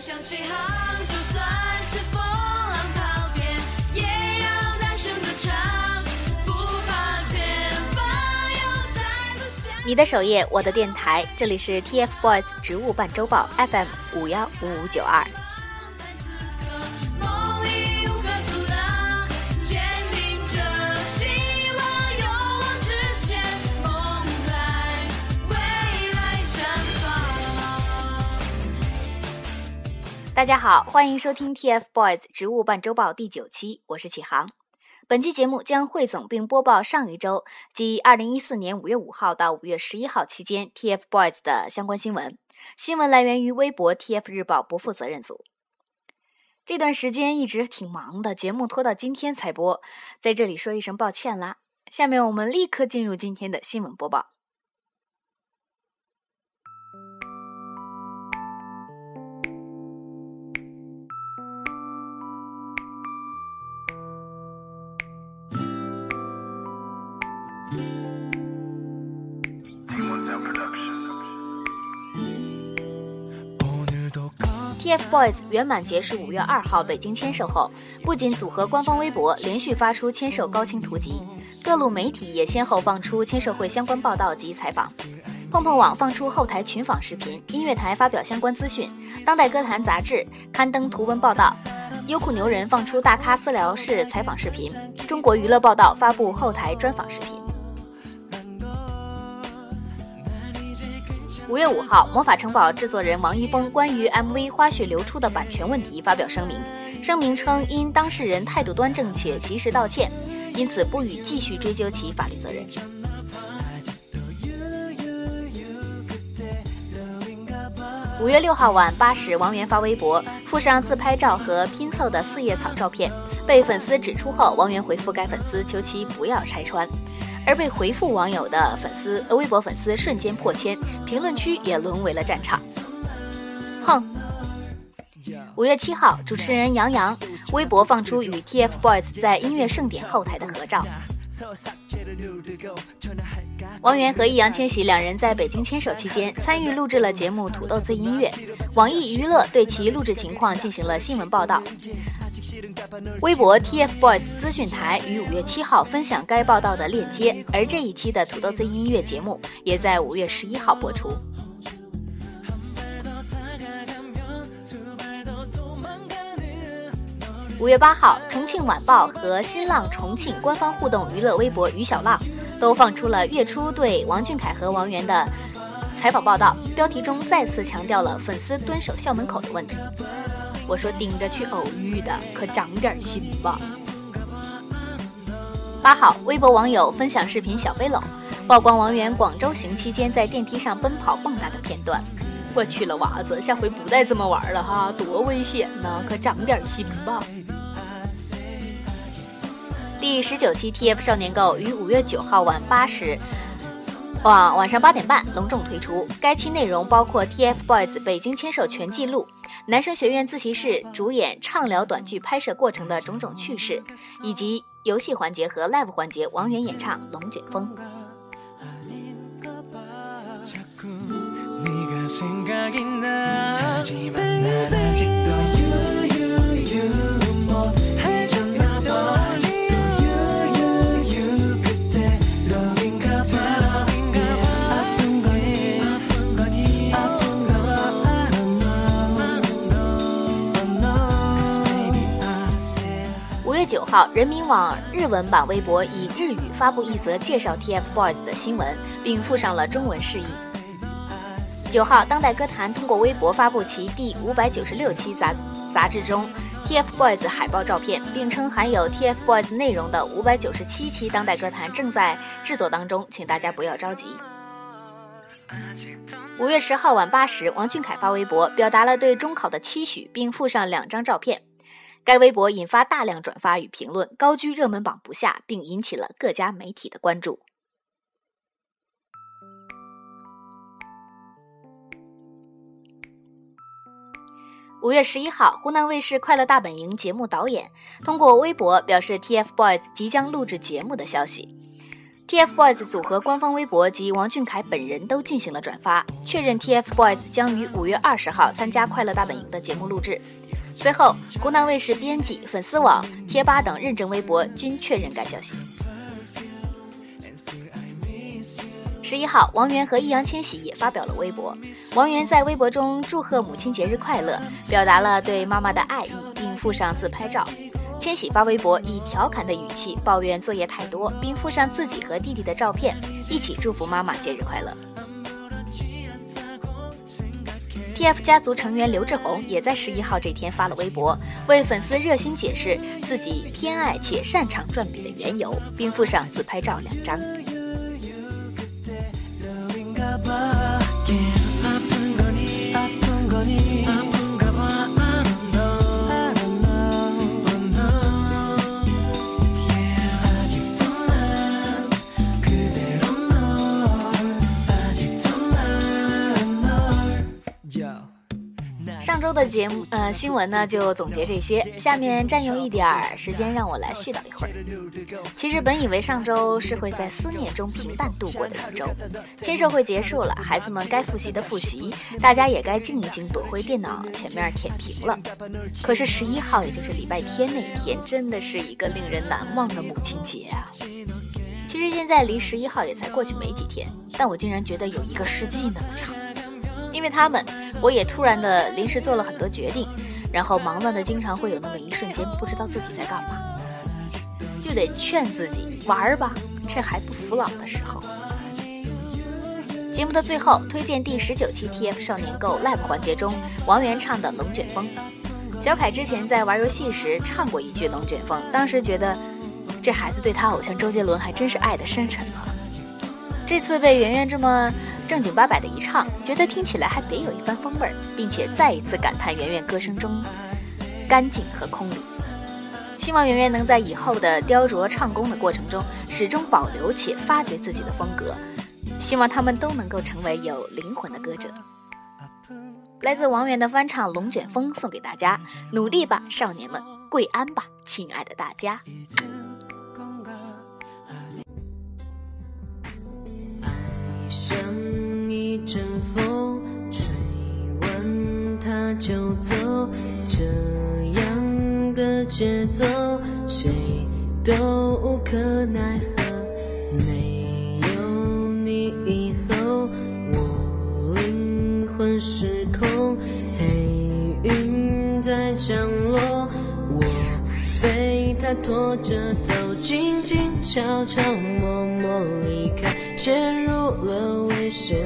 想起航，就算是风浪滔天，也要大声的唱，你的首页，我的电台，这里是 TFBOYS 植物半周报 FM 五幺五五九二。大家好，欢迎收听 TFBOYS 植物伴周报第九期，我是启航。本期节目将汇总并播报上一周，即二零一四年五月五号到五月十一号期间 TFBOYS 的相关新闻。新闻来源于微博 TF 日报不负责任组。这段时间一直挺忙的，节目拖到今天才播，在这里说一声抱歉啦。下面我们立刻进入今天的新闻播报。TFBOYS 圆满结束五月二号北京签售后，不仅组合官方微博连续发出签售高清图集，各路媒体也先后放出签售会相关报道及采访。碰碰网放出后台群访视频，音乐台发表相关资讯，当代歌坛杂志刊登图文报道，优酷牛人放出大咖私聊式采访视频，中国娱乐报道发布后台专访视频。五月五号，魔法城堡制作人王一峰关于 MV 花絮流出的版权问题发表声明，声明称因当事人态度端正且及时道歉，因此不予继续追究其法律责任。五月六号晚八时，王源发微博附上自拍照和拼凑的四叶草照片，被粉丝指出后，王源回复该粉丝求其不要拆穿。而被回复网友的粉丝，呃，微博粉丝瞬间破千，评论区也沦为了战场。哼！五月七号，主持人杨洋微博放出与 TFBOYS 在音乐盛典后台的合照。王源和易烊千玺两人在北京牵手期间参与录制了节目《土豆最音乐》，网易娱乐对其录制情况进行了新闻报道。微博 TFBOYS 资讯台于五月七号分享该报道的链接，而这一期的土豆最音乐节目也在五月十一号播出。五月八号，重庆晚报和新浪重庆官方互动娱乐微博于小浪都放出了月初对王俊凯和王源的采访报道，标题中再次强调了粉丝蹲守校门口的问题。我说顶着去偶遇的，可长点心吧。八号，微博网友分享视频小背篓，曝光王源广州行期间在电梯上奔跑蹦跶的片段。我去了娃子，下回不带这么玩了哈，多危险呐！可长点心吧。第十九期 TF 少年购于五月九号晚八时，晚晚上八点半隆重推出。该期内容包括 TFBOYS 北京签售全记录。男生学院自习室主演畅聊短剧拍摄过程的种种趣事，以及游戏环节和 live 环节，王源演唱《龙卷风》。号，人民网日文版微博以日语发布一则介绍 TFBOYS 的新闻，并附上了中文释义。九号，当代歌坛通过微博发布其第五百九十六期杂杂志中 TFBOYS 海报照片，并称含有 TFBOYS 内容的五百九十七期当代歌坛正在制作当中，请大家不要着急。五月十号晚八时，王俊凯发微博表达了对中考的期许，并附上两张照片。该微博引发大量转发与评论，高居热门榜不下，并引起了各家媒体的关注。五月十一号，湖南卫视《快乐大本营》节目导演通过微博表示，TFBOYS 即将录制节目的消息。TFBOYS 组合官方微博及王俊凯本人都进行了转发，确认 TFBOYS 将于五月二十号参加《快乐大本营》的节目录制。随后，湖南卫视编辑、粉丝网、贴吧等认证微博均确认该消息。十一号，王源和易烊千玺也发表了微博。王源在微博中祝贺母亲节日快乐，表达了对妈妈的爱意，并附上自拍照。千玺发微博以调侃的语气抱怨作业太多，并附上自己和弟弟的照片，一起祝福妈妈节日快乐。TF 家族成员刘志宏也在十一号这天发了微博，为粉丝热心解释自己偏爱且擅长转笔的缘由，并附上自拍照两张。上周的节目，呃，新闻呢就总结这些。下面占用一点儿时间，让我来絮叨一会儿。其实本以为上周是会在思念中平淡度过的一周，签售会结束了，孩子们该复习的复习，大家也该静一静，躲回电脑前面舔屏了。可是十一号，也就是礼拜天那一天，真的是一个令人难忘的母亲节啊！其实现在离十一号也才过去没几天，但我竟然觉得有一个世纪那么长。因为他们，我也突然的临时做了很多决定，然后忙乱的经常会有那么一瞬间不知道自己在干嘛，就得劝自己玩儿吧，趁还不服老的时候。节目的最后，推荐第十九期 TF 少年购 Live 环节中王源唱的《龙卷风》。小凯之前在玩游戏时唱过一句《龙卷风》，当时觉得这孩子对他偶像周杰伦还真是爱的深沉了。这次被圆圆这么。正经八百的一唱，觉得听起来还别有一番风味儿，并且再一次感叹圆圆歌声中干净和空灵。希望圆圆能在以后的雕琢唱功的过程中，始终保留且发掘自己的风格。希望他们都能够成为有灵魂的歌者。来自王源的翻唱《龙卷风》送给大家，努力吧，少年们，跪安吧，亲爱的大家。节奏谁都无可奈何。没有你以后，我灵魂失控，黑云在降落，我被它拖着走，静静悄悄默默离开，陷入了危险。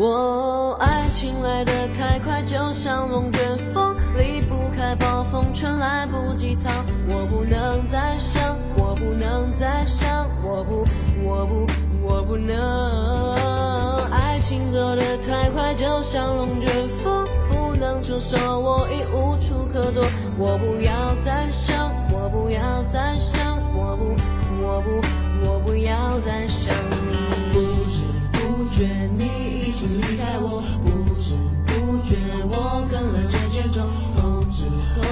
我爱情来得太快，就像龙卷风，离不开暴风圈，来不及逃。我不能再想，我不能再想，我不，我不，我不能。爱情走得太快，就像龙卷风，不能承受，我已无处可躲。我不要再想，我不要再想，我不，我不。我不要再想你，不知不觉你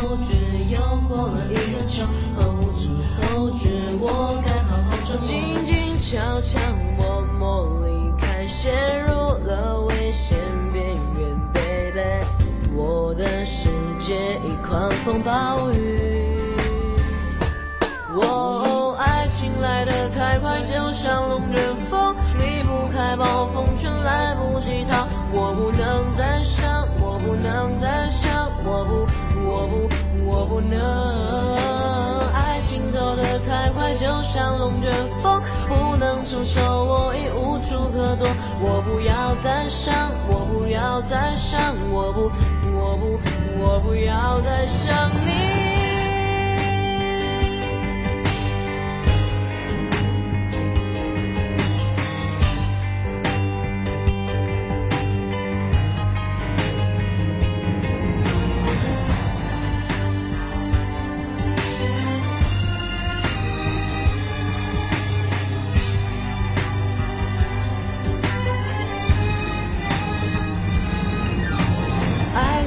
后觉又过了一个秋，后知后觉我该好好守候，静静悄悄默默离开，陷入了危险边缘，baby，我的世界已狂风暴雨，哦，爱情。来得太快，就像龙卷风，离不开暴风圈，来不及逃。我不能再想，我不能再想，我不，不能。爱情走得太快，就像龙卷风，不能承受，我已无处可躲。我不要再想，我不要再想，我不，我不，我不要再想你。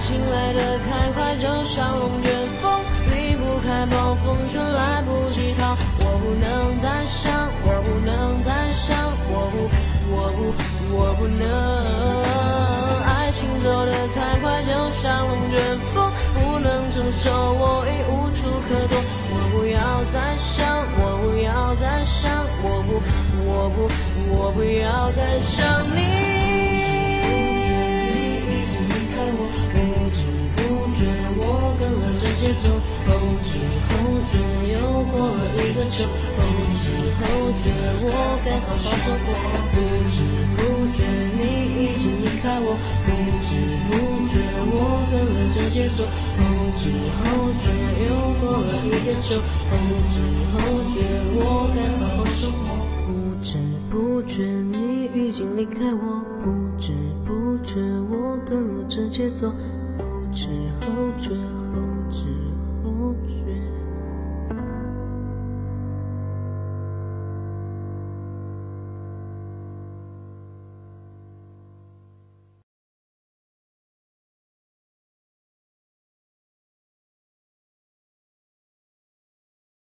醒来的太快就像龙卷风，离不开暴风圈来不及逃，我不能再想，我不能再想，我不我不我不能，爱情走的太快就像龙卷风，不能承受，我已无处可躲，我不要再想，我不要再想，我不我不我不要再想你。了一个秋，后知后觉我该好好说过，不知不觉你已经离开我，不知不觉我跟了这节奏，后知后觉又过了一个秋，后知后觉我该好好说过，不知不觉你已经离开我，不知不觉我跟了这节奏，后知后觉后。